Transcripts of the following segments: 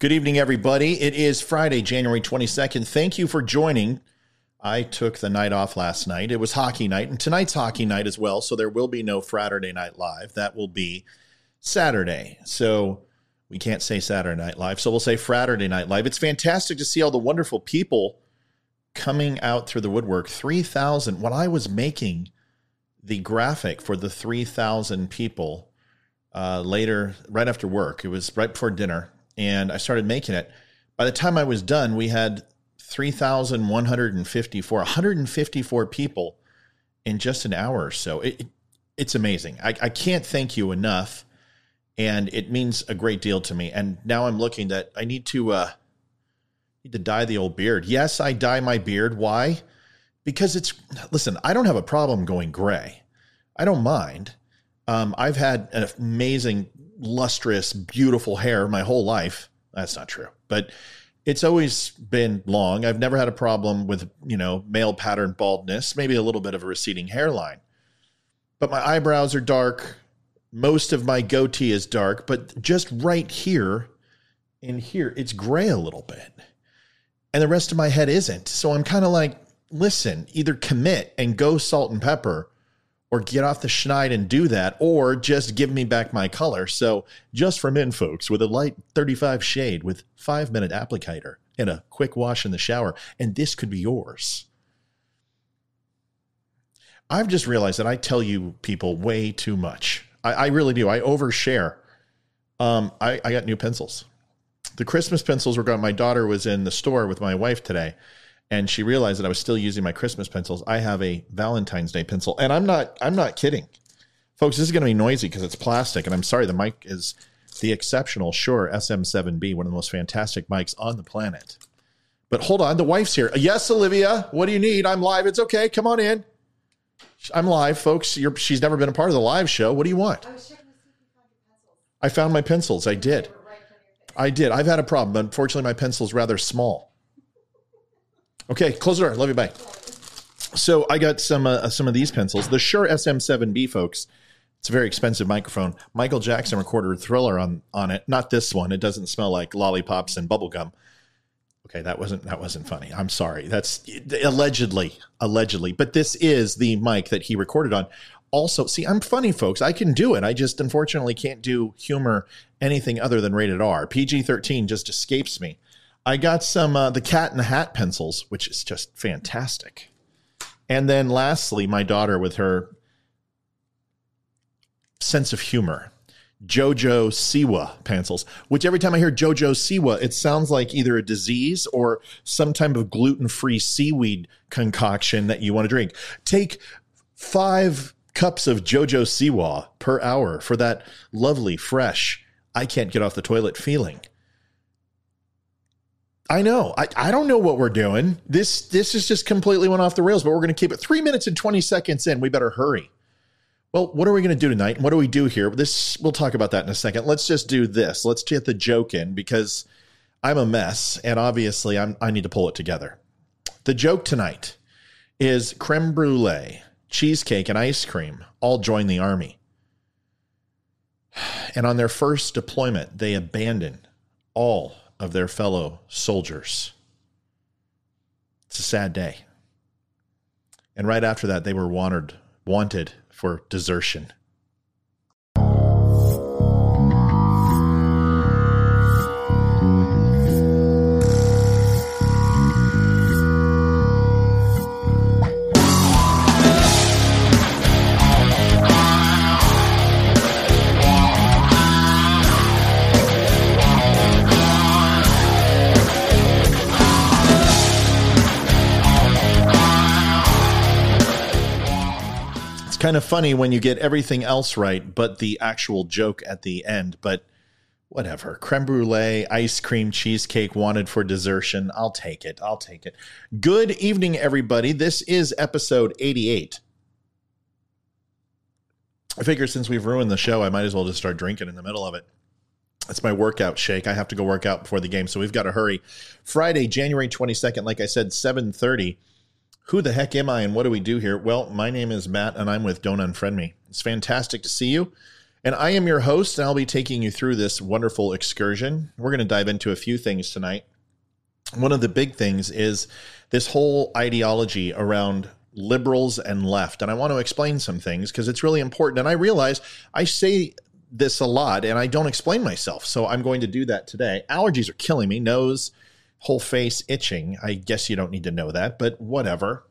Good evening, everybody. It is Friday, January 22nd. Thank you for joining. I took the night off last night. It was hockey night, and tonight's hockey night as well. So there will be no Friday Night Live. That will be Saturday. So we can't say Saturday Night Live. So we'll say Friday Night Live. It's fantastic to see all the wonderful people coming out through the woodwork. 3,000. When I was making the graphic for the 3,000 people uh, later, right after work, it was right before dinner and I started making it. By the time I was done, we had 3,154, 154 people in just an hour or so. It, it, it's amazing. I, I can't thank you enough. And it means a great deal to me. And now I'm looking that I need to uh, need to dye the old beard. Yes, I dye my beard. Why? Because it's listen. I don't have a problem going gray. I don't mind. Um, I've had an amazing lustrous, beautiful hair my whole life. That's not true, but it's always been long. I've never had a problem with, you know, male pattern baldness, maybe a little bit of a receding hairline. But my eyebrows are dark. Most of my goatee is dark, but just right here and here, it's gray a little bit. And the rest of my head isn't. So I'm kind of like, listen, either commit and go salt and pepper or get off the schneid and do that, or just give me back my color. So, just for men folks with a light 35 shade with five minute applicator and a quick wash in the shower, and this could be yours. I've just realized that I tell you people way too much. I, I really do. I overshare. Um, I, I got new pencils. The Christmas pencils were gone. My daughter was in the store with my wife today and she realized that I was still using my Christmas pencils. I have a Valentine's Day pencil, and I'm not I'm not kidding, folks. This is going to be noisy because it's plastic, and I'm sorry. The mic is the exceptional Shure SM7B, one of the most fantastic mics on the planet. But hold on, the wife's here. Yes, Olivia, what do you need? I'm live. It's okay. Come on in. I'm live, folks. You're, she's never been a part of the live show. What do you want? I, I found my pencils. I did. I did. I've had a problem. Unfortunately, my pencil's rather small. Okay, close the door. Love you. Bye. So I got some uh, some of these pencils. The Shure SM7B, folks. It's a very expensive microphone. Michael Jackson recorded Thriller on on it. Not this one. It doesn't smell like lollipops and bubblegum. Okay, that wasn't that wasn't funny. I'm sorry. That's allegedly allegedly, but this is the mic that he recorded on. Also, see, I'm funny, folks. I can do it. I just unfortunately can't do humor anything other than rated R. PG-13 just escapes me. I got some uh, the Cat in the Hat pencils, which is just fantastic. And then lastly, my daughter with her sense of humor. Jojo Siwa pencils, which every time I hear Jojo Siwa, it sounds like either a disease or some type of gluten free seaweed concoction that you want to drink. Take five cups of Jojo Siwa per hour for that lovely, fresh, I can't get off the toilet feeling. I know. I, I don't know what we're doing. This this is just completely went off the rails, but we're going to keep it three minutes and 20 seconds in. We better hurry. Well, what are we going to do tonight? What do we do here? This we'll talk about that in a second. Let's just do this. Let's get the joke in because I'm a mess and obviously I'm I need to pull it together. The joke tonight is creme brulee, cheesecake, and ice cream all join the army. And on their first deployment, they abandon all of their fellow soldiers. It's a sad day. And right after that, they were wanted, wanted for desertion. Kind of funny when you get everything else right, but the actual joke at the end. But whatever. Creme brulee, ice cream, cheesecake wanted for desertion. I'll take it. I'll take it. Good evening, everybody. This is episode 88. I figure since we've ruined the show, I might as well just start drinking in the middle of it. That's my workout shake. I have to go work out before the game, so we've got to hurry. Friday, January 22nd, like I said, 7:30 who the heck am I and what do we do here? Well, my name is Matt and I'm with Don't Unfriend Me. It's fantastic to see you. And I am your host, and I'll be taking you through this wonderful excursion. We're going to dive into a few things tonight. One of the big things is this whole ideology around liberals and left. And I want to explain some things because it's really important. And I realize I say this a lot and I don't explain myself. So I'm going to do that today. Allergies are killing me, nose, whole face itching. I guess you don't need to know that, but whatever.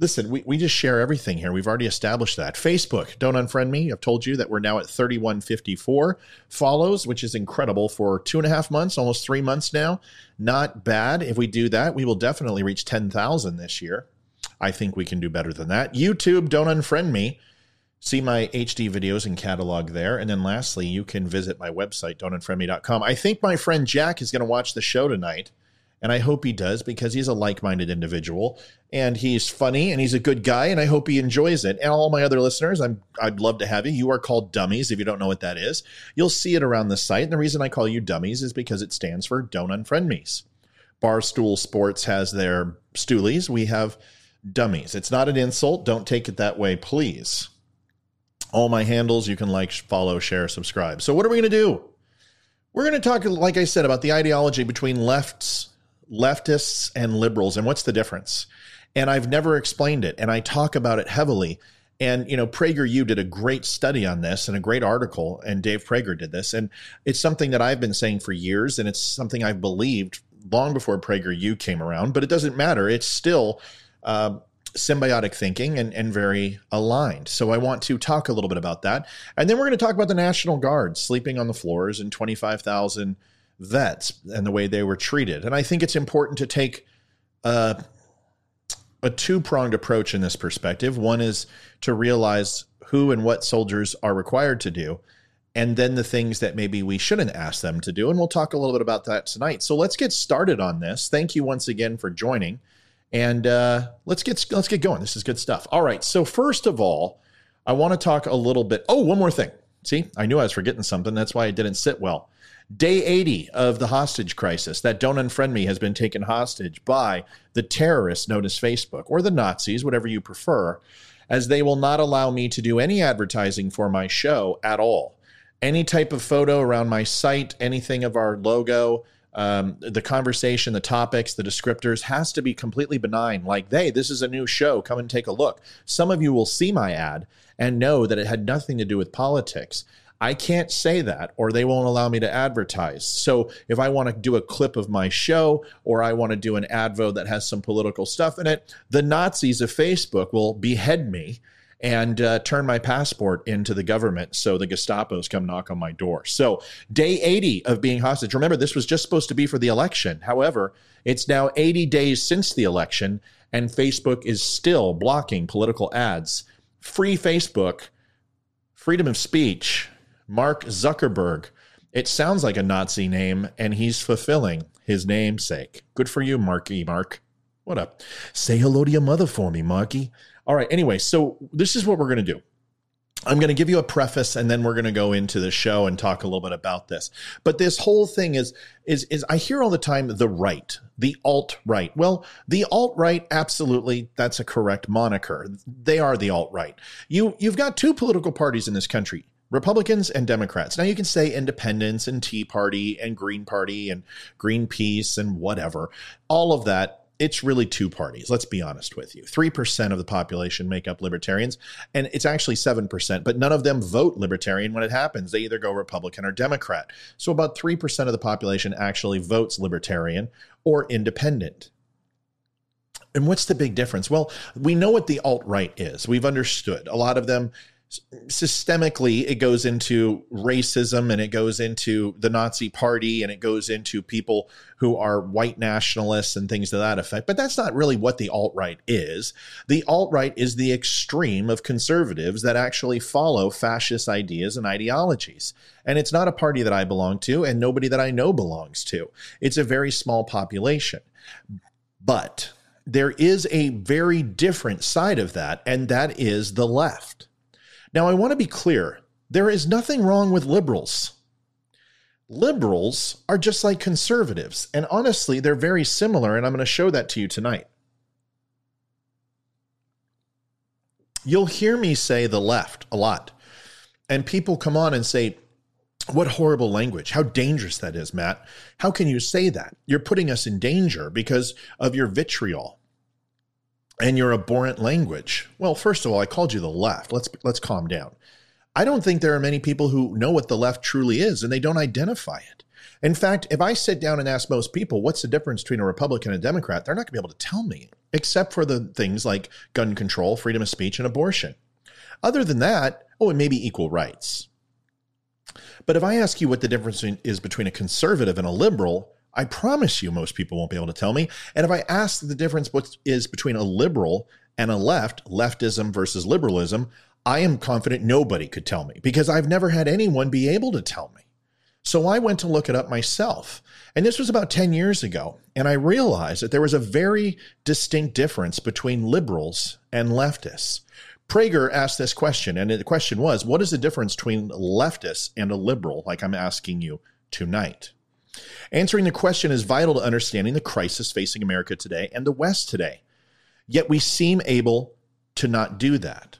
Listen, we, we just share everything here. We've already established that. Facebook, don't unfriend me. I've told you that we're now at 3154 follows, which is incredible for two and a half months, almost three months now. Not bad. If we do that, we will definitely reach 10,000 this year. I think we can do better than that. YouTube, don't unfriend me. See my HD videos and catalog there. And then lastly, you can visit my website, don'tunfriendme.com. I think my friend Jack is going to watch the show tonight. And I hope he does because he's a like minded individual and he's funny and he's a good guy. And I hope he enjoys it. And all my other listeners, I'm, I'd love to have you. You are called dummies if you don't know what that is. You'll see it around the site. And the reason I call you dummies is because it stands for Don't Unfriend Me's. Barstool Sports has their stoolies. We have dummies. It's not an insult. Don't take it that way, please. All my handles, you can like, follow, share, subscribe. So, what are we going to do? We're going to talk, like I said, about the ideology between lefts, leftists and liberals and what's the difference. And I've never explained it, and I talk about it heavily. And you know, PragerU did a great study on this and a great article, and Dave Prager did this, and it's something that I've been saying for years, and it's something I've believed long before PragerU came around. But it doesn't matter; it's still uh, symbiotic thinking and, and very aligned. So I want to talk a little bit about that. And then we're going to talk about the National Guard sleeping on the floors and 25,000 vets and the way they were treated. And I think it's important to take a, a two pronged approach in this perspective. One is to realize who and what soldiers are required to do. And then the things that maybe we shouldn't ask them to do. And we'll talk a little bit about that tonight. So let's get started on this. Thank you once again for joining and uh, let's get let's get going. This is good stuff. All right. So first of all, I want to talk a little bit. Oh, one more thing. See, I knew I was forgetting something. That's why it didn't sit well. Day 80 of the hostage crisis. That don't unfriend me has been taken hostage by the terrorists known as Facebook or the Nazis, whatever you prefer, as they will not allow me to do any advertising for my show at all. Any type of photo around my site, anything of our logo, um, the conversation, the topics, the descriptors has to be completely benign. Like, hey, this is a new show. Come and take a look. Some of you will see my ad and know that it had nothing to do with politics. I can't say that, or they won't allow me to advertise. So if I want to do a clip of my show, or I want to do an advo that has some political stuff in it, the Nazis of Facebook will behead me and uh, turn my passport into the government so the Gestapo's come knock on my door. So, day 80 of being hostage. Remember, this was just supposed to be for the election. However, it's now 80 days since the election, and Facebook is still blocking political ads. Free Facebook, freedom of speech, Mark Zuckerberg. It sounds like a Nazi name, and he's fulfilling his namesake. Good for you, Marky Mark. What up? Say hello to your mother for me, Marky. All right. Anyway, so this is what we're going to do. I'm going to give you a preface and then we're going to go into the show and talk a little bit about this. But this whole thing is is is I hear all the time the right, the alt right. Well, the alt right absolutely that's a correct moniker. They are the alt right. You you've got two political parties in this country. Republicans and Democrats. Now you can say independents and Tea Party and Green Party and Greenpeace and whatever. All of that it's really two parties. Let's be honest with you. 3% of the population make up libertarians, and it's actually 7%, but none of them vote libertarian when it happens. They either go Republican or Democrat. So about 3% of the population actually votes libertarian or independent. And what's the big difference? Well, we know what the alt right is. We've understood. A lot of them systemically it goes into racism and it goes into the Nazi party and it goes into people who are white nationalists and things to that effect. But that's not really what the alt right is. The alt right is the extreme of conservatives that actually follow fascist ideas and ideologies. And it's not a party that I belong to and nobody that I know belongs to. It's a very small population. But there is a very different side of that, and that is the left. Now, I want to be clear there is nothing wrong with liberals. Liberals are just like conservatives, and honestly, they're very similar, and I'm going to show that to you tonight. You'll hear me say the left a lot. And people come on and say, what horrible language. How dangerous that is, Matt. How can you say that? You're putting us in danger because of your vitriol and your abhorrent language. Well, first of all, I called you the left. Let's let's calm down. I don't think there are many people who know what the left truly is and they don't identify it. In fact, if I sit down and ask most people what's the difference between a Republican and a Democrat, they're not going to be able to tell me, except for the things like gun control, freedom of speech, and abortion. Other than that, oh, and maybe equal rights. But if I ask you what the difference is between a conservative and a liberal, I promise you most people won't be able to tell me. And if I ask the difference is between a liberal and a left, leftism versus liberalism, I am confident nobody could tell me because I've never had anyone be able to tell me. So I went to look it up myself. And this was about 10 years ago. And I realized that there was a very distinct difference between liberals and leftists. Prager asked this question, and the question was what is the difference between leftists and a liberal, like I'm asking you tonight? Answering the question is vital to understanding the crisis facing America today and the West today. Yet we seem able to not do that.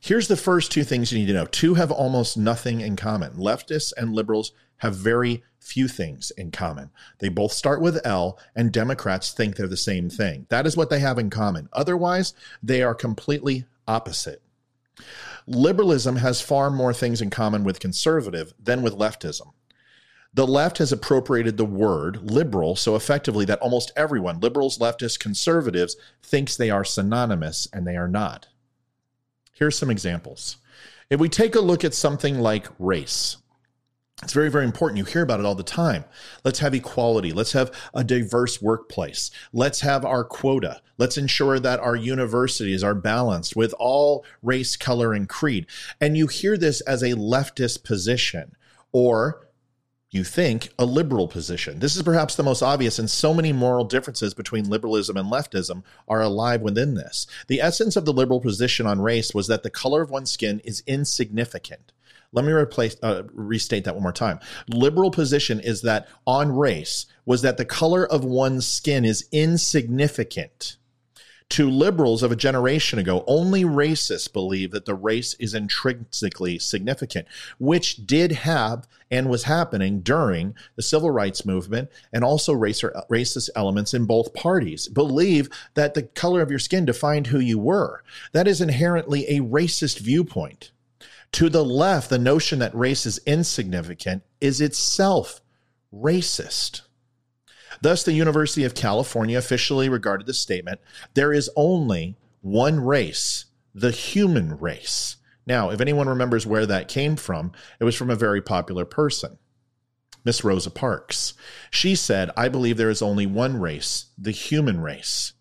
Here's the first two things you need to know. Two have almost nothing in common. Leftists and liberals have very few things in common. They both start with L, and Democrats think they're the same thing. That is what they have in common. Otherwise, they are completely opposite. Liberalism has far more things in common with conservative than with leftism. The left has appropriated the word liberal so effectively that almost everyone, liberals, leftists, conservatives, thinks they are synonymous, and they are not. Here's some examples. If we take a look at something like race, it's very, very important. You hear about it all the time. Let's have equality. Let's have a diverse workplace. Let's have our quota. Let's ensure that our universities are balanced with all race, color, and creed. And you hear this as a leftist position or you think, a liberal position. This is perhaps the most obvious, and so many moral differences between liberalism and leftism are alive within this. The essence of the liberal position on race was that the color of one's skin is insignificant. Let me replace, uh, restate that one more time. Liberal position is that on race was that the color of one's skin is insignificant to liberals of a generation ago, only racists believe that the race is intrinsically significant, which did have and was happening during the civil rights movement and also racer, racist elements in both parties. Believe that the color of your skin defined who you were. That is inherently a racist viewpoint. To the left, the notion that race is insignificant is itself racist. Thus, the University of California officially regarded the statement there is only one race, the human race. Now, if anyone remembers where that came from, it was from a very popular person, Miss Rosa Parks. She said, I believe there is only one race, the human race.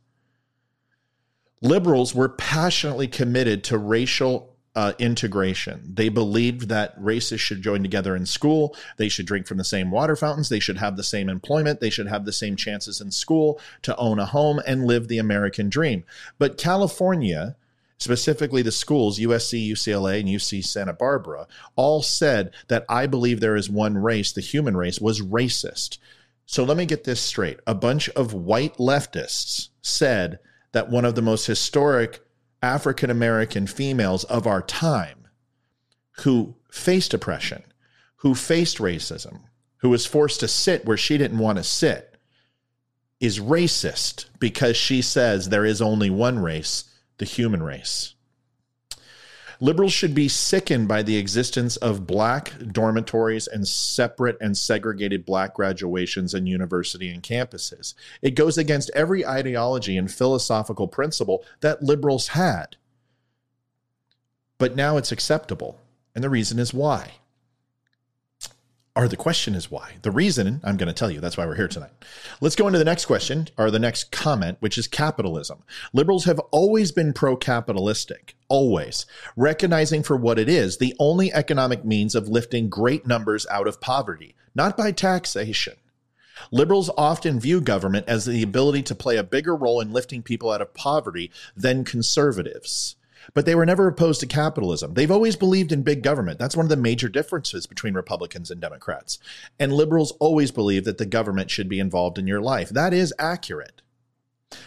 Liberals were passionately committed to racial uh, integration. They believed that races should join together in school. They should drink from the same water fountains. They should have the same employment. They should have the same chances in school to own a home and live the American dream. But California, specifically the schools, USC, UCLA, and UC Santa Barbara, all said that I believe there is one race, the human race, was racist. So let me get this straight. A bunch of white leftists said that one of the most historic African American females of our time who faced oppression, who faced racism, who was forced to sit where she didn't want to sit, is racist because she says there is only one race, the human race. Liberals should be sickened by the existence of black dormitories and separate and segregated black graduations and university and campuses. It goes against every ideology and philosophical principle that liberals had. But now it's acceptable. And the reason is why or the question is why. The reason I'm going to tell you, that's why we're here tonight. Let's go into the next question or the next comment, which is capitalism. Liberals have always been pro capitalistic, always, recognizing for what it is the only economic means of lifting great numbers out of poverty, not by taxation. Liberals often view government as the ability to play a bigger role in lifting people out of poverty than conservatives but they were never opposed to capitalism. They've always believed in big government. That's one of the major differences between Republicans and Democrats. And liberals always believe that the government should be involved in your life. That is accurate.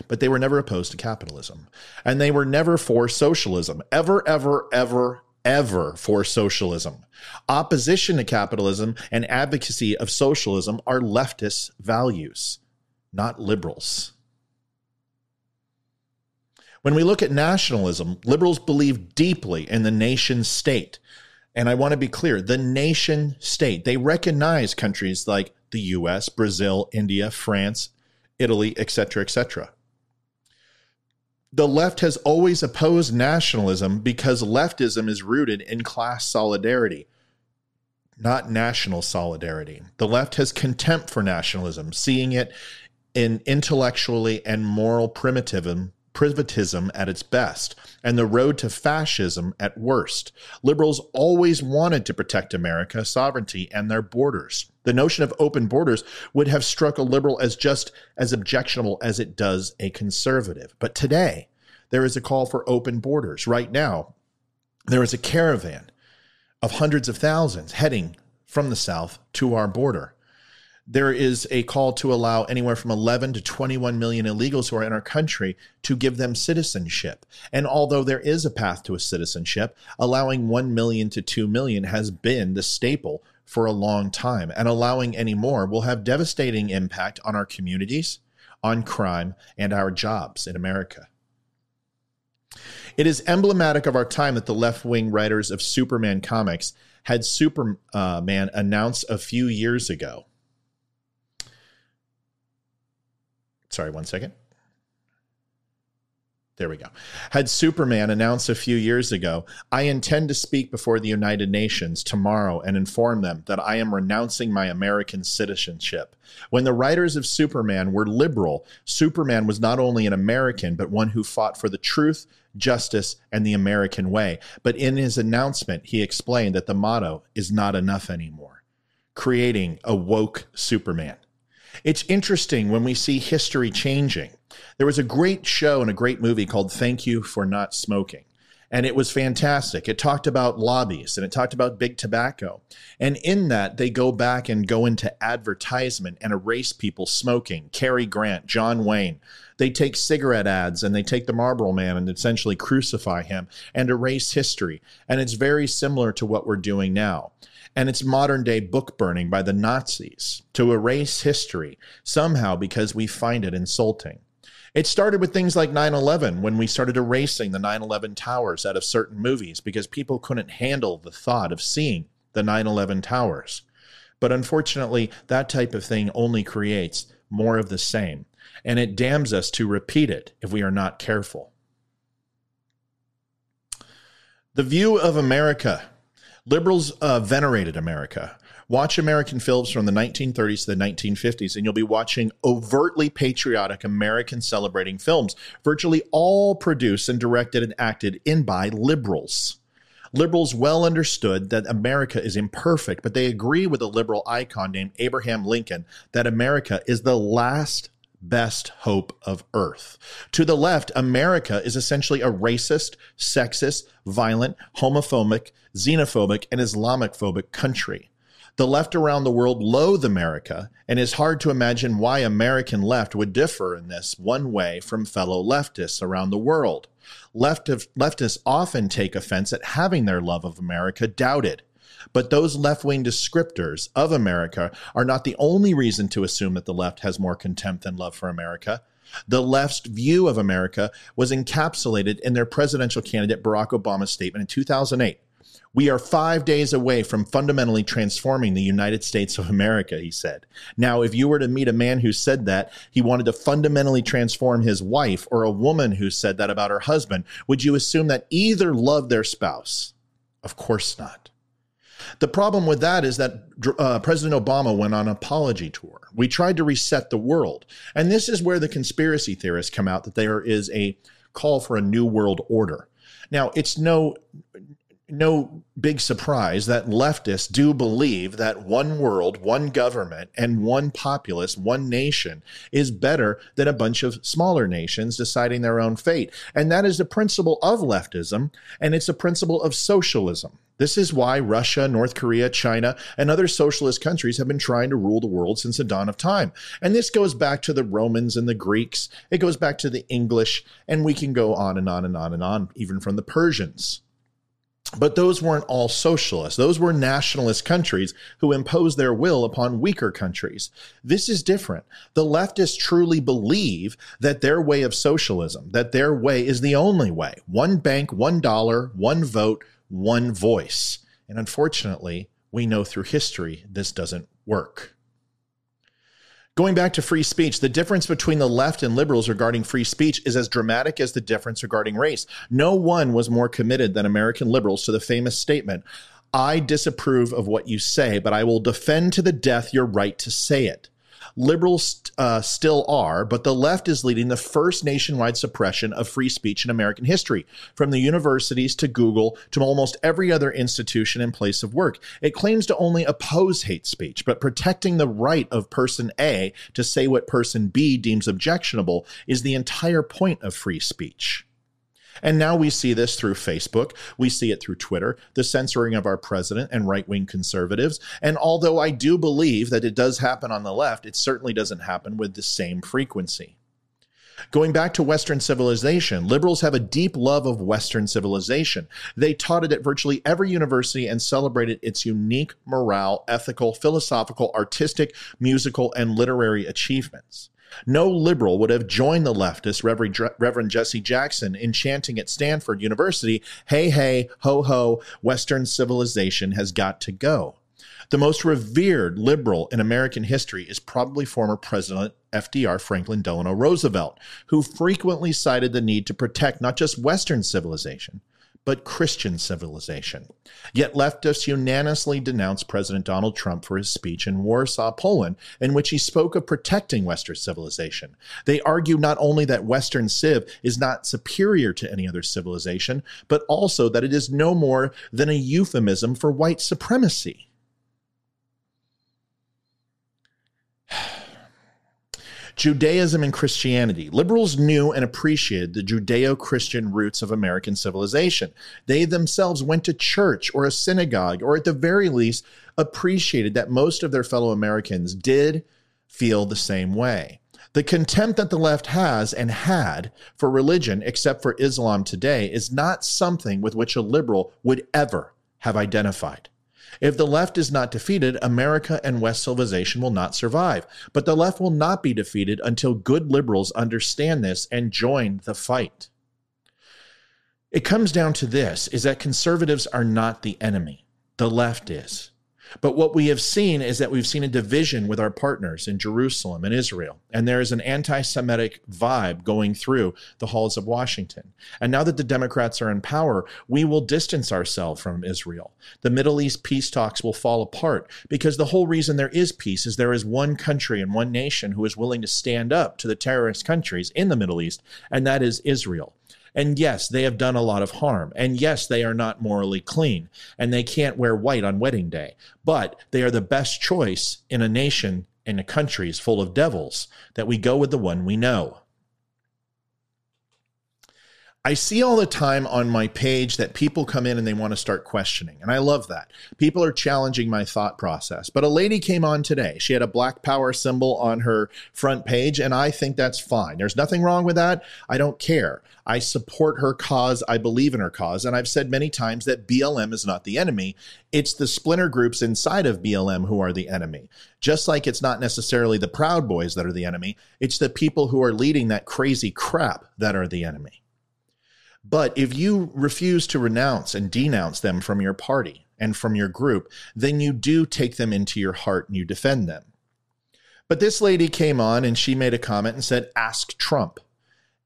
But they were never opposed to capitalism. And they were never for socialism. Ever, ever, ever, ever for socialism. Opposition to capitalism and advocacy of socialism are leftist values, not liberals. When we look at nationalism, liberals believe deeply in the nation state. And I want to be clear the nation state. They recognize countries like the US, Brazil, India, France, Italy, etc., etc. The left has always opposed nationalism because leftism is rooted in class solidarity, not national solidarity. The left has contempt for nationalism, seeing it in intellectually and moral primitivism privatism at its best and the road to fascism at worst. Liberals always wanted to protect America, sovereignty, and their borders. The notion of open borders would have struck a liberal as just as objectionable as it does a conservative. But today, there is a call for open borders. Right now, there is a caravan of hundreds of thousands heading from the south to our border there is a call to allow anywhere from 11 to 21 million illegals who are in our country to give them citizenship. And although there is a path to a citizenship, allowing 1 million to 2 million has been the staple for a long time. And allowing any more will have devastating impact on our communities, on crime, and our jobs in America. It is emblematic of our time that the left wing writers of Superman comics had Superman uh, announced a few years ago Sorry, one second. There we go. Had Superman announced a few years ago, I intend to speak before the United Nations tomorrow and inform them that I am renouncing my American citizenship. When the writers of Superman were liberal, Superman was not only an American, but one who fought for the truth, justice, and the American way. But in his announcement, he explained that the motto is not enough anymore, creating a woke Superman. It's interesting when we see history changing. There was a great show and a great movie called Thank You for Not Smoking. And it was fantastic. It talked about lobbies and it talked about big tobacco. And in that, they go back and go into advertisement and erase people smoking. Cary Grant, John Wayne. They take cigarette ads and they take the Marlboro Man and essentially crucify him and erase history. And it's very similar to what we're doing now and it's modern day book burning by the Nazis to erase history somehow because we find it insulting. It started with things like 9 11 when we started erasing the 9 11 towers out of certain movies because people couldn't handle the thought of seeing the 9 11 towers. But unfortunately, that type of thing only creates more of the same, and it damns us to repeat it if we are not careful. The view of America Liberals uh, venerated America. Watch American films from the 1930s to the 1950s, and you'll be watching overtly patriotic American celebrating films, virtually all produced and directed and acted in by liberals. Liberals well understood that America is imperfect, but they agree with a liberal icon named Abraham Lincoln that America is the last best hope of Earth. To the left, America is essentially a racist, sexist, violent, homophobic, xenophobic, and Islamophobic country. The left around the world loathe America, and it's hard to imagine why American left would differ in this one way from fellow leftists around the world. leftists often take offense at having their love of America doubted. But those left wing descriptors of America are not the only reason to assume that the left has more contempt than love for America. The left's view of America was encapsulated in their presidential candidate Barack Obama's statement in 2008. We are five days away from fundamentally transforming the United States of America, he said. Now, if you were to meet a man who said that he wanted to fundamentally transform his wife or a woman who said that about her husband, would you assume that either loved their spouse? Of course not. The problem with that is that uh, President Obama went on an apology tour. We tried to reset the world. And this is where the conspiracy theorists come out that there is a call for a new world order. Now, it's no no big surprise that leftists do believe that one world, one government, and one populace, one nation is better than a bunch of smaller nations deciding their own fate. And that is the principle of leftism, and it's a principle of socialism. This is why Russia, North Korea, China, and other socialist countries have been trying to rule the world since the dawn of time. And this goes back to the Romans and the Greeks, it goes back to the English, and we can go on and on and on and on, even from the Persians. But those weren't all socialists. Those were nationalist countries who imposed their will upon weaker countries. This is different. The leftists truly believe that their way of socialism, that their way is the only way. One bank, one dollar, one vote, one voice. And unfortunately, we know through history this doesn't work. Going back to free speech, the difference between the left and liberals regarding free speech is as dramatic as the difference regarding race. No one was more committed than American liberals to the famous statement I disapprove of what you say, but I will defend to the death your right to say it. Liberals uh, still are, but the left is leading the first nationwide suppression of free speech in American history, from the universities to Google to almost every other institution and place of work. It claims to only oppose hate speech, but protecting the right of person A to say what person B deems objectionable is the entire point of free speech. And now we see this through Facebook. We see it through Twitter, the censoring of our president and right wing conservatives. And although I do believe that it does happen on the left, it certainly doesn't happen with the same frequency. Going back to Western civilization, liberals have a deep love of Western civilization. They taught it at virtually every university and celebrated its unique moral, ethical, philosophical, artistic, musical, and literary achievements. No liberal would have joined the leftist Reverend, Reverend Jesse Jackson in chanting at Stanford University, hey, hey, ho, ho, Western civilization has got to go. The most revered liberal in American history is probably former President FDR Franklin Delano Roosevelt, who frequently cited the need to protect not just Western civilization, but Christian civilization. Yet leftists unanimously denounced President Donald Trump for his speech in Warsaw, Poland, in which he spoke of protecting Western civilization. They argue not only that Western civ is not superior to any other civilization, but also that it is no more than a euphemism for white supremacy. Judaism and Christianity. Liberals knew and appreciated the Judeo Christian roots of American civilization. They themselves went to church or a synagogue, or at the very least, appreciated that most of their fellow Americans did feel the same way. The contempt that the left has and had for religion, except for Islam today, is not something with which a liberal would ever have identified. If the left is not defeated, America and West civilization will not survive. But the left will not be defeated until good liberals understand this and join the fight. It comes down to this is that conservatives are not the enemy. The left is. But what we have seen is that we've seen a division with our partners in Jerusalem and Israel. And there is an anti Semitic vibe going through the halls of Washington. And now that the Democrats are in power, we will distance ourselves from Israel. The Middle East peace talks will fall apart because the whole reason there is peace is there is one country and one nation who is willing to stand up to the terrorist countries in the Middle East, and that is Israel. And yes, they have done a lot of harm. And yes, they are not morally clean and they can't wear white on wedding day. But they are the best choice in a nation in a country full of devils that we go with the one we know. I see all the time on my page that people come in and they want to start questioning. And I love that. People are challenging my thought process. But a lady came on today. She had a black power symbol on her front page, and I think that's fine. There's nothing wrong with that. I don't care. I support her cause. I believe in her cause. And I've said many times that BLM is not the enemy. It's the splinter groups inside of BLM who are the enemy. Just like it's not necessarily the Proud Boys that are the enemy, it's the people who are leading that crazy crap that are the enemy. But if you refuse to renounce and denounce them from your party and from your group, then you do take them into your heart and you defend them. But this lady came on and she made a comment and said, Ask Trump.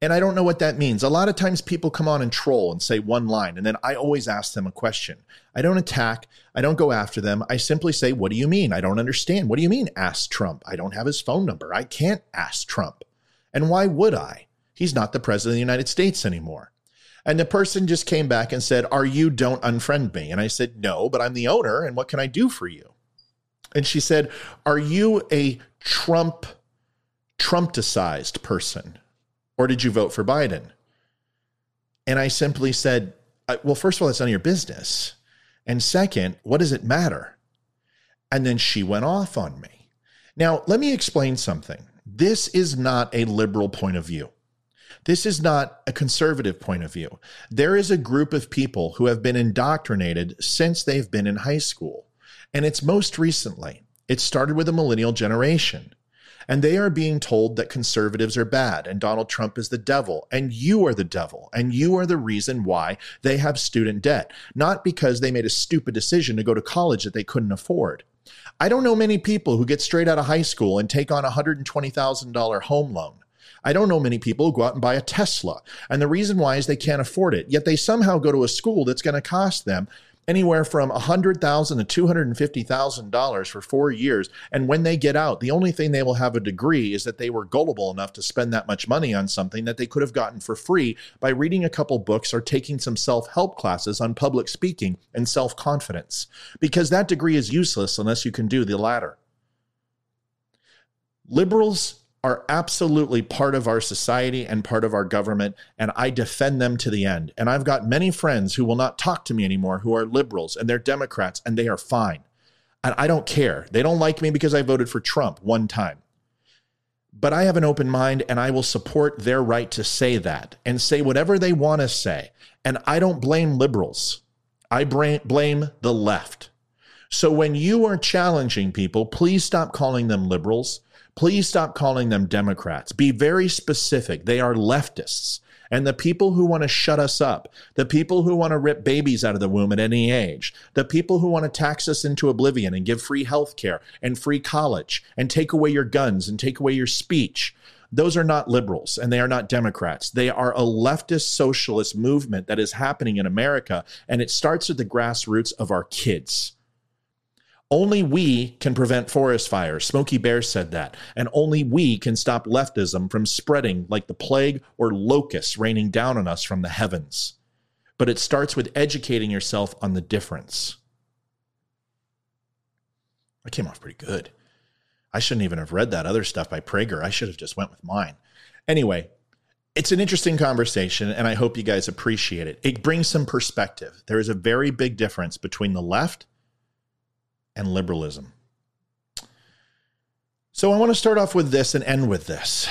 And I don't know what that means. A lot of times people come on and troll and say one line, and then I always ask them a question. I don't attack, I don't go after them. I simply say, What do you mean? I don't understand. What do you mean, ask Trump? I don't have his phone number. I can't ask Trump. And why would I? He's not the president of the United States anymore. And the person just came back and said, Are you don't unfriend me? And I said, No, but I'm the owner. And what can I do for you? And she said, Are you a Trump, Trumpicized person? Or did you vote for Biden? And I simply said, Well, first of all, that's none of your business. And second, what does it matter? And then she went off on me. Now, let me explain something. This is not a liberal point of view. This is not a conservative point of view. There is a group of people who have been indoctrinated since they've been in high school. And it's most recently. It started with the millennial generation. And they are being told that conservatives are bad and Donald Trump is the devil and you are the devil and you are the reason why they have student debt, not because they made a stupid decision to go to college that they couldn't afford. I don't know many people who get straight out of high school and take on a $120,000 home loan. I don't know many people who go out and buy a Tesla. And the reason why is they can't afford it. Yet they somehow go to a school that's going to cost them anywhere from 100,000 to $250,000 for four years. And when they get out, the only thing they will have a degree is that they were gullible enough to spend that much money on something that they could have gotten for free by reading a couple books or taking some self help classes on public speaking and self confidence. Because that degree is useless unless you can do the latter. Liberals are absolutely part of our society and part of our government, and I defend them to the end. And I've got many friends who will not talk to me anymore who are liberals and they're Democrats and they are fine. And I don't care. They don't like me because I voted for Trump one time. But I have an open mind and I will support their right to say that and say whatever they want to say. And I don't blame liberals, I blame the left. So when you are challenging people, please stop calling them liberals Please stop calling them Democrats. Be very specific. They are leftists. And the people who want to shut us up, the people who want to rip babies out of the womb at any age, the people who want to tax us into oblivion and give free health care and free college and take away your guns and take away your speech, those are not liberals and they are not Democrats. They are a leftist socialist movement that is happening in America. And it starts at the grassroots of our kids. Only we can prevent forest fires. Smokey Bear said that. And only we can stop leftism from spreading like the plague or locusts raining down on us from the heavens. But it starts with educating yourself on the difference. I came off pretty good. I shouldn't even have read that other stuff by Prager. I should have just went with mine. Anyway, it's an interesting conversation and I hope you guys appreciate it. It brings some perspective. There is a very big difference between the left and liberalism. So I want to start off with this and end with this.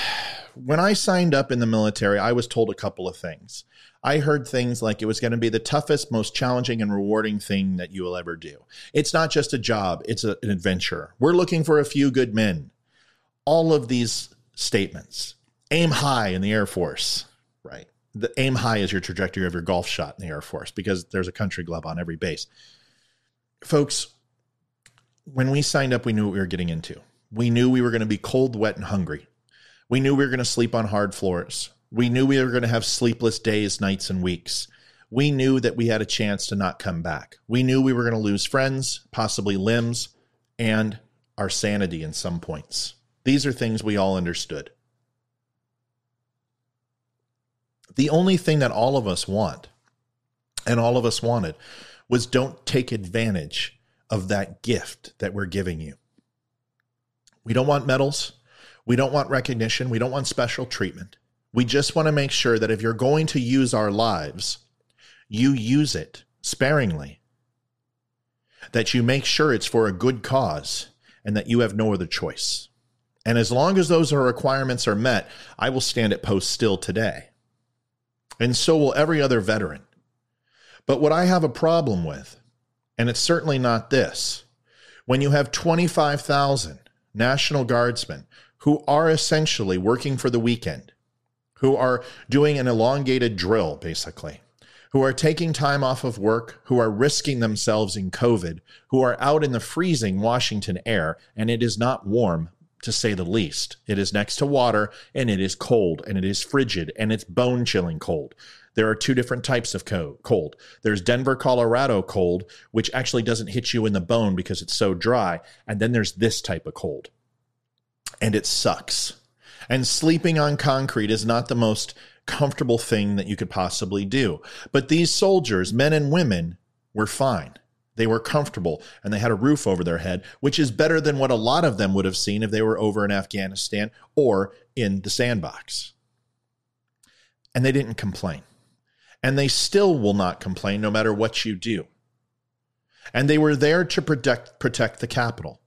When I signed up in the military, I was told a couple of things. I heard things like it was going to be the toughest, most challenging, and rewarding thing that you will ever do. It's not just a job, it's a, an adventure. We're looking for a few good men. All of these statements aim high in the Air Force, right? The aim high is your trajectory of your golf shot in the Air Force because there's a country club on every base. Folks, when we signed up, we knew what we were getting into. We knew we were going to be cold, wet, and hungry. We knew we were going to sleep on hard floors. We knew we were going to have sleepless days, nights, and weeks. We knew that we had a chance to not come back. We knew we were going to lose friends, possibly limbs, and our sanity in some points. These are things we all understood. The only thing that all of us want, and all of us wanted, was don't take advantage of that gift that we're giving you. We don't want medals. We don't want recognition. We don't want special treatment. We just want to make sure that if you're going to use our lives, you use it sparingly, that you make sure it's for a good cause, and that you have no other choice. And as long as those requirements are met, I will stand at post still today. And so will every other veteran. But what I have a problem with and it's certainly not this. When you have 25,000 National Guardsmen who are essentially working for the weekend, who are doing an elongated drill, basically, who are taking time off of work, who are risking themselves in COVID, who are out in the freezing Washington air, and it is not warm, to say the least. It is next to water, and it is cold, and it is frigid, and it's bone chilling cold. There are two different types of cold. There's Denver, Colorado cold, which actually doesn't hit you in the bone because it's so dry. And then there's this type of cold. And it sucks. And sleeping on concrete is not the most comfortable thing that you could possibly do. But these soldiers, men and women, were fine. They were comfortable and they had a roof over their head, which is better than what a lot of them would have seen if they were over in Afghanistan or in the sandbox. And they didn't complain and they still will not complain no matter what you do. And they were there to protect, protect the capital.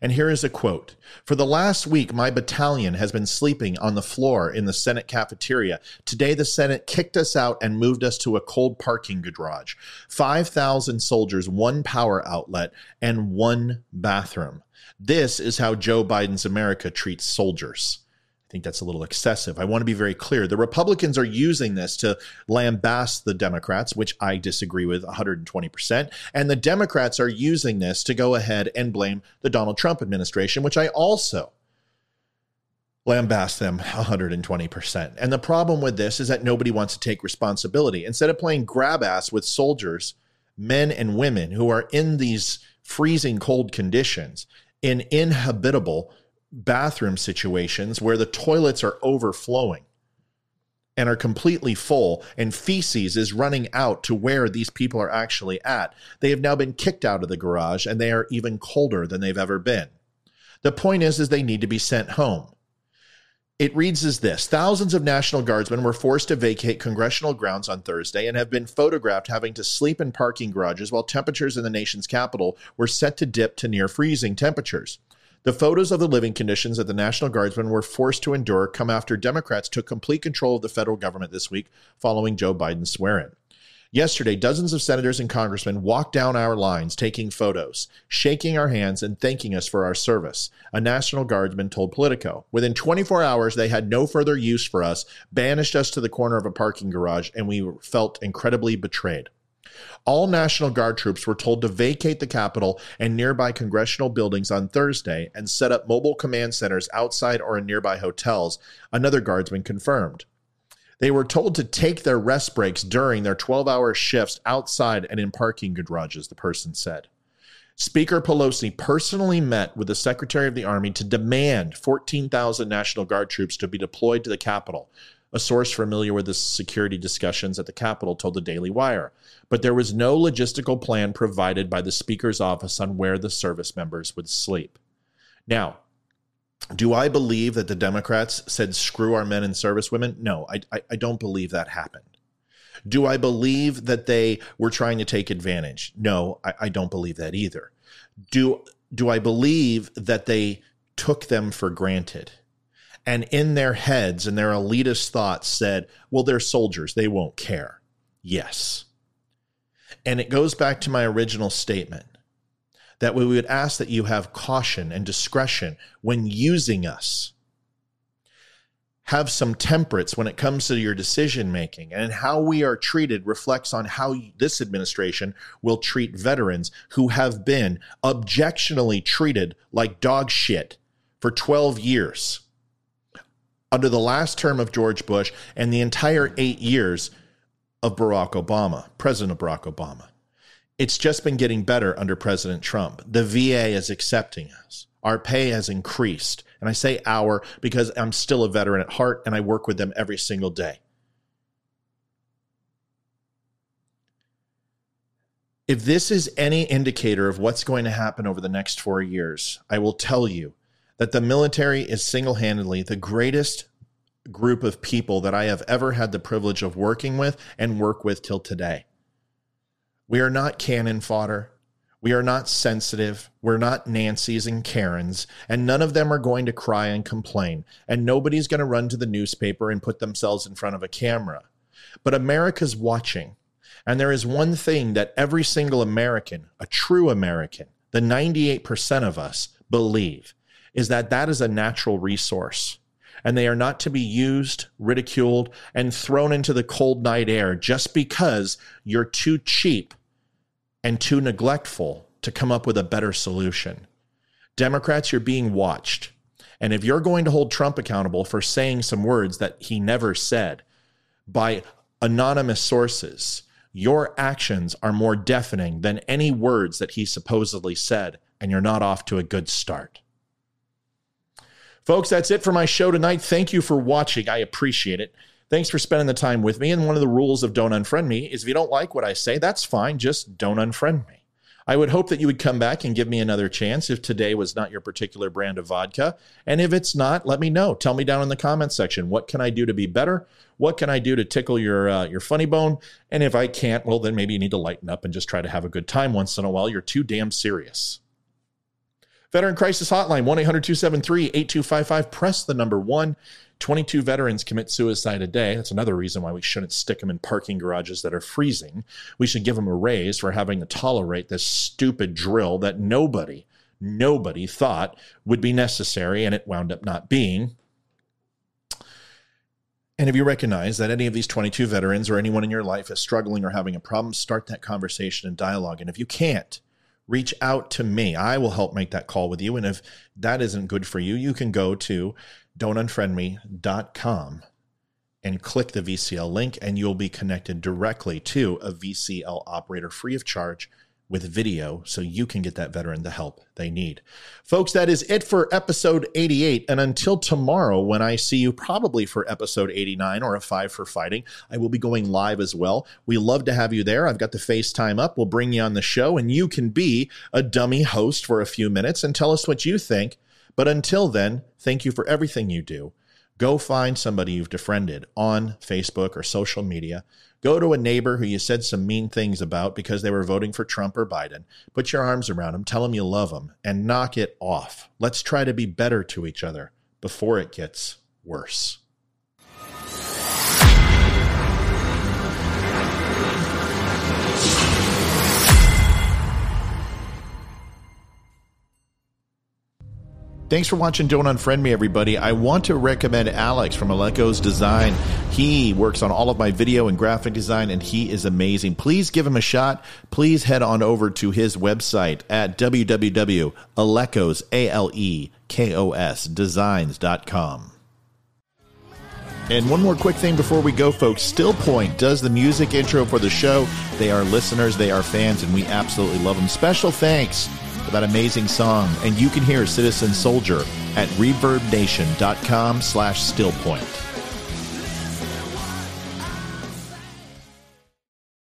And here is a quote For the last week, my battalion has been sleeping on the floor in the Senate cafeteria. Today, the Senate kicked us out and moved us to a cold parking garage. 5,000 soldiers, one power outlet, and one bathroom. This is how Joe Biden's America treats soldiers. I think that's a little excessive. I want to be very clear. The Republicans are using this to lambaste the Democrats, which I disagree with 120%. And the Democrats are using this to go ahead and blame the Donald Trump administration, which I also lambaste them 120%. And the problem with this is that nobody wants to take responsibility. Instead of playing grab ass with soldiers, men and women who are in these freezing cold conditions, in inhabitable bathroom situations where the toilets are overflowing and are completely full and feces is running out to where these people are actually at. They have now been kicked out of the garage and they are even colder than they've ever been. The point is is they need to be sent home. It reads as this Thousands of National Guardsmen were forced to vacate congressional grounds on Thursday and have been photographed having to sleep in parking garages while temperatures in the nation's capital were set to dip to near freezing temperatures. The photos of the living conditions that the National Guardsmen were forced to endure come after Democrats took complete control of the federal government this week following Joe Biden's swear in. Yesterday, dozens of senators and congressmen walked down our lines taking photos, shaking our hands, and thanking us for our service, a National Guardsman told Politico. Within 24 hours, they had no further use for us, banished us to the corner of a parking garage, and we felt incredibly betrayed. All National Guard troops were told to vacate the Capitol and nearby congressional buildings on Thursday and set up mobile command centers outside or in nearby hotels, another guardsman confirmed. They were told to take their rest breaks during their 12 hour shifts outside and in parking garages, the person said. Speaker Pelosi personally met with the Secretary of the Army to demand 14,000 National Guard troops to be deployed to the Capitol, a source familiar with the security discussions at the Capitol told the Daily Wire. But there was no logistical plan provided by the Speaker's office on where the service members would sleep. Now, do I believe that the Democrats said screw our men and service women? No, I, I, I don't believe that happened. Do I believe that they were trying to take advantage? No, I, I don't believe that either. Do do I believe that they took them for granted? And in their heads and their elitist thoughts said, well, they're soldiers, they won't care. Yes. And it goes back to my original statement that we would ask that you have caution and discretion when using us. Have some temperance when it comes to your decision making. And how we are treated reflects on how this administration will treat veterans who have been objectionably treated like dog shit for 12 years under the last term of George Bush and the entire eight years of Barack Obama, President Barack Obama. It's just been getting better under President Trump. The VA is accepting us. Our pay has increased. And I say our because I'm still a veteran at heart and I work with them every single day. If this is any indicator of what's going to happen over the next four years, I will tell you that the military is single handedly the greatest group of people that I have ever had the privilege of working with and work with till today. We are not cannon fodder. We are not sensitive. We're not Nancy's and Karen's, and none of them are going to cry and complain. And nobody's going to run to the newspaper and put themselves in front of a camera. But America's watching. And there is one thing that every single American, a true American, the 98% of us believe is that that is a natural resource and they are not to be used, ridiculed, and thrown into the cold night air just because you're too cheap and too neglectful to come up with a better solution. Democrats, you're being watched. And if you're going to hold Trump accountable for saying some words that he never said by anonymous sources, your actions are more deafening than any words that he supposedly said, and you're not off to a good start. Folks, that's it for my show tonight. Thank you for watching. I appreciate it. Thanks for spending the time with me. And one of the rules of Don't Unfriend Me is if you don't like what I say, that's fine. Just don't unfriend me. I would hope that you would come back and give me another chance if today was not your particular brand of vodka. And if it's not, let me know. Tell me down in the comments section what can I do to be better? What can I do to tickle your uh, your funny bone? And if I can't, well, then maybe you need to lighten up and just try to have a good time once in a while. You're too damn serious. Veteran Crisis Hotline, 1 800 273 8255. Press the number one. 22 veterans commit suicide a day. That's another reason why we shouldn't stick them in parking garages that are freezing. We should give them a raise for having to tolerate this stupid drill that nobody, nobody thought would be necessary, and it wound up not being. And if you recognize that any of these 22 veterans or anyone in your life is struggling or having a problem, start that conversation and dialogue. And if you can't, reach out to me. I will help make that call with you. And if that isn't good for you, you can go to don'tunfriendme.com and click the VCL link, and you'll be connected directly to a VCL operator free of charge with video so you can get that veteran the help they need. Folks, that is it for episode 88. And until tomorrow, when I see you probably for episode 89 or a five for fighting, I will be going live as well. We love to have you there. I've got the FaceTime up. We'll bring you on the show, and you can be a dummy host for a few minutes and tell us what you think. But until then, thank you for everything you do. Go find somebody you've befriended on Facebook or social media Go to a neighbor who you said some mean things about because they were voting for Trump or Biden. Put your arms around them, tell them you love them, and knock it off. Let's try to be better to each other before it gets worse. Thanks for watching Don't Unfriend Me, everybody. I want to recommend Alex from Alekos Design. He works on all of my video and graphic design, and he is amazing. Please give him a shot. Please head on over to his website at www.alekos, A-L-E-K-O-S, designs.com. And one more quick thing before we go, folks. Still Point does the music intro for the show. They are listeners, they are fans, and we absolutely love them. Special thanks that amazing song. And you can hear Citizen Soldier at reverbnation.com slash stillpoint.